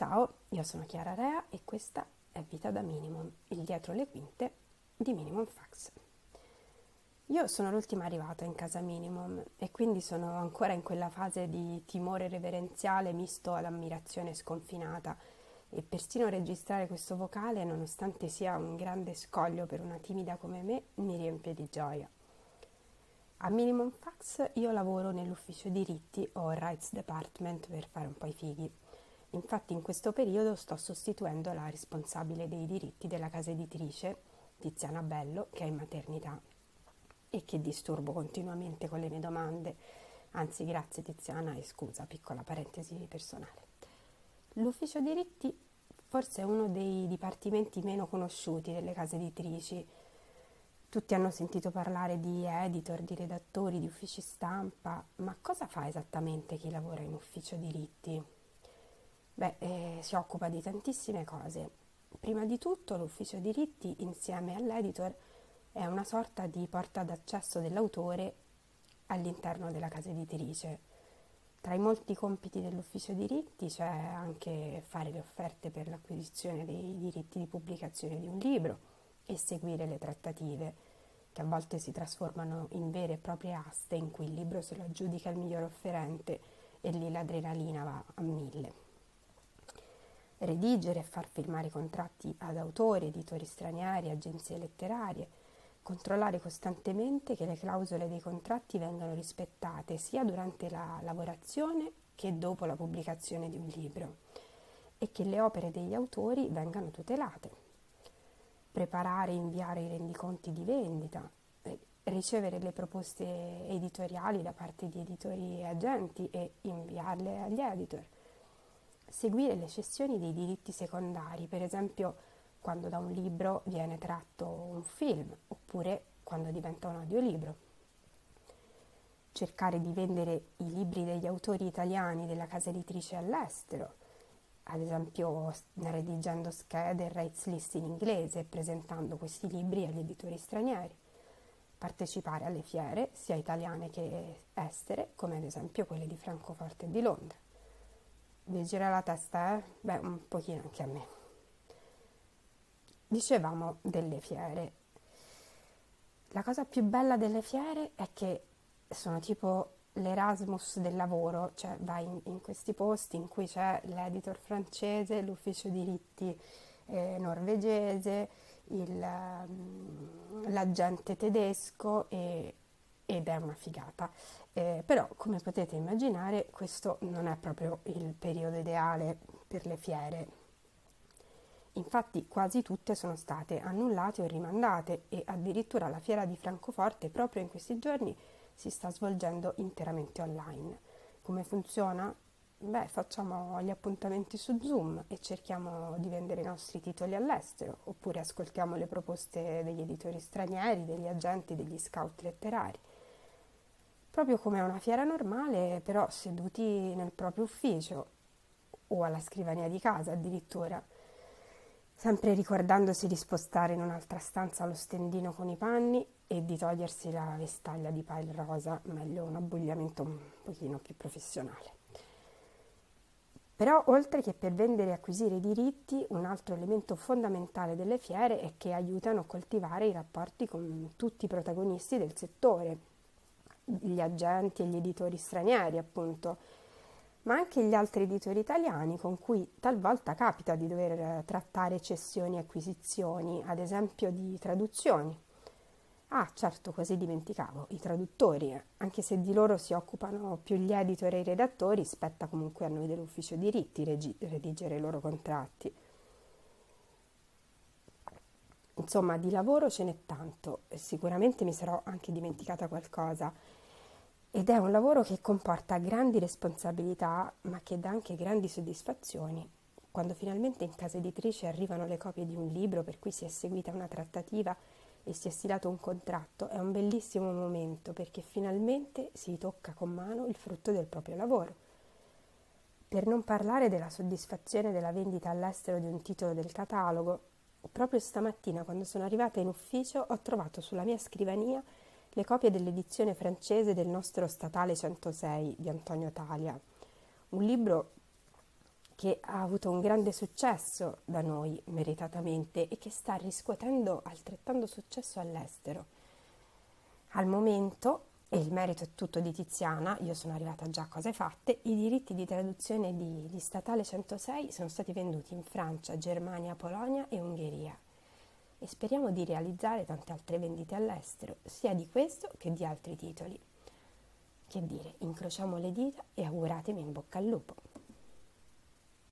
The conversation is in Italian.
Ciao, io sono Chiara Rea e questa è Vita da Minimum, il dietro le quinte di Minimum Fax. Io sono l'ultima arrivata in casa Minimum e quindi sono ancora in quella fase di timore reverenziale misto all'ammirazione sconfinata e persino registrare questo vocale, nonostante sia un grande scoglio per una timida come me, mi riempie di gioia. A Minimum Fax io lavoro nell'ufficio diritti o Rights Department per fare un po' i fighi. Infatti in questo periodo sto sostituendo la responsabile dei diritti della casa editrice, Tiziana Bello, che è in maternità e che disturbo continuamente con le mie domande. Anzi, grazie Tiziana e scusa, piccola parentesi personale. L'ufficio diritti forse è uno dei dipartimenti meno conosciuti delle case editrici. Tutti hanno sentito parlare di editor, di redattori, di uffici stampa, ma cosa fa esattamente chi lavora in ufficio diritti? Beh, eh, si occupa di tantissime cose. Prima di tutto l'ufficio diritti insieme all'editor è una sorta di porta d'accesso dell'autore all'interno della casa editrice. Tra i molti compiti dell'ufficio diritti c'è anche fare le offerte per l'acquisizione dei diritti di pubblicazione di un libro e seguire le trattative, che a volte si trasformano in vere e proprie aste in cui il libro se lo aggiudica il miglior offerente e lì l'adrenalina va a mille. Redigere e far firmare contratti ad autori, editori stranieri, agenzie letterarie, controllare costantemente che le clausole dei contratti vengano rispettate sia durante la lavorazione che dopo la pubblicazione di un libro e che le opere degli autori vengano tutelate. Preparare e inviare i rendiconti di vendita, eh, ricevere le proposte editoriali da parte di editori e agenti e inviarle agli editor. Seguire le cessioni dei diritti secondari, per esempio quando da un libro viene tratto un film oppure quando diventa un audiolibro. Cercare di vendere i libri degli autori italiani della casa editrice all'estero, ad esempio redigendo schede e rights list in inglese e presentando questi libri agli editori stranieri. Partecipare alle fiere, sia italiane che estere, come ad esempio quelle di Francoforte e di Londra. Vi gira la testa, eh? Beh, un pochino anche a me. Dicevamo delle fiere. La cosa più bella delle fiere è che sono tipo l'Erasmus del lavoro, cioè vai in, in questi posti in cui c'è l'editor francese, l'ufficio diritti eh, norvegese, il, um, l'agente tedesco e, ed è una figata. Eh, però come potete immaginare questo non è proprio il periodo ideale per le fiere Infatti quasi tutte sono state annullate o rimandate e addirittura la fiera di Francoforte proprio in questi giorni si sta svolgendo interamente online. Come funziona? Beh, facciamo gli appuntamenti su Zoom e cerchiamo di vendere i nostri titoli all'estero, oppure ascoltiamo le proposte degli editori stranieri, degli agenti, degli scout letterari. Proprio come una fiera normale, però seduti nel proprio ufficio o alla scrivania di casa addirittura sempre ricordandosi di spostare in un'altra stanza lo stendino con i panni e di togliersi la vestaglia di pile rosa, meglio un abbigliamento un pochino più professionale. Però oltre che per vendere e acquisire i diritti, un altro elemento fondamentale delle fiere è che aiutano a coltivare i rapporti con tutti i protagonisti del settore, gli agenti e gli editori stranieri appunto, ma anche gli altri editori italiani con cui talvolta capita di dover eh, trattare cessioni e acquisizioni, ad esempio di traduzioni. Ah, certo, quasi dimenticavo, i traduttori, eh, anche se di loro si occupano più gli editor e i redattori, spetta comunque a noi dell'ufficio diritti redigere i loro contratti. Insomma, di lavoro ce n'è tanto, sicuramente mi sarò anche dimenticata qualcosa ed è un lavoro che comporta grandi responsabilità, ma che dà anche grandi soddisfazioni. Quando finalmente in casa editrice arrivano le copie di un libro per cui si è seguita una trattativa e si è stilato un contratto, è un bellissimo momento perché finalmente si tocca con mano il frutto del proprio lavoro. Per non parlare della soddisfazione della vendita all'estero di un titolo del catalogo, proprio stamattina quando sono arrivata in ufficio ho trovato sulla mia scrivania le copie dell'edizione francese del nostro statale 106 di Antonio Talia, un libro che ha avuto un grande successo da noi, meritatamente, e che sta riscuotendo altrettanto successo all'estero. Al momento, e il merito è tutto di Tiziana, io sono arrivata già a cose fatte, i diritti di traduzione di, di Statale 106 sono stati venduti in Francia, Germania, Polonia e Ungheria. E speriamo di realizzare tante altre vendite all'estero, sia di questo che di altri titoli. Che dire, incrociamo le dita e auguratemi in bocca al lupo.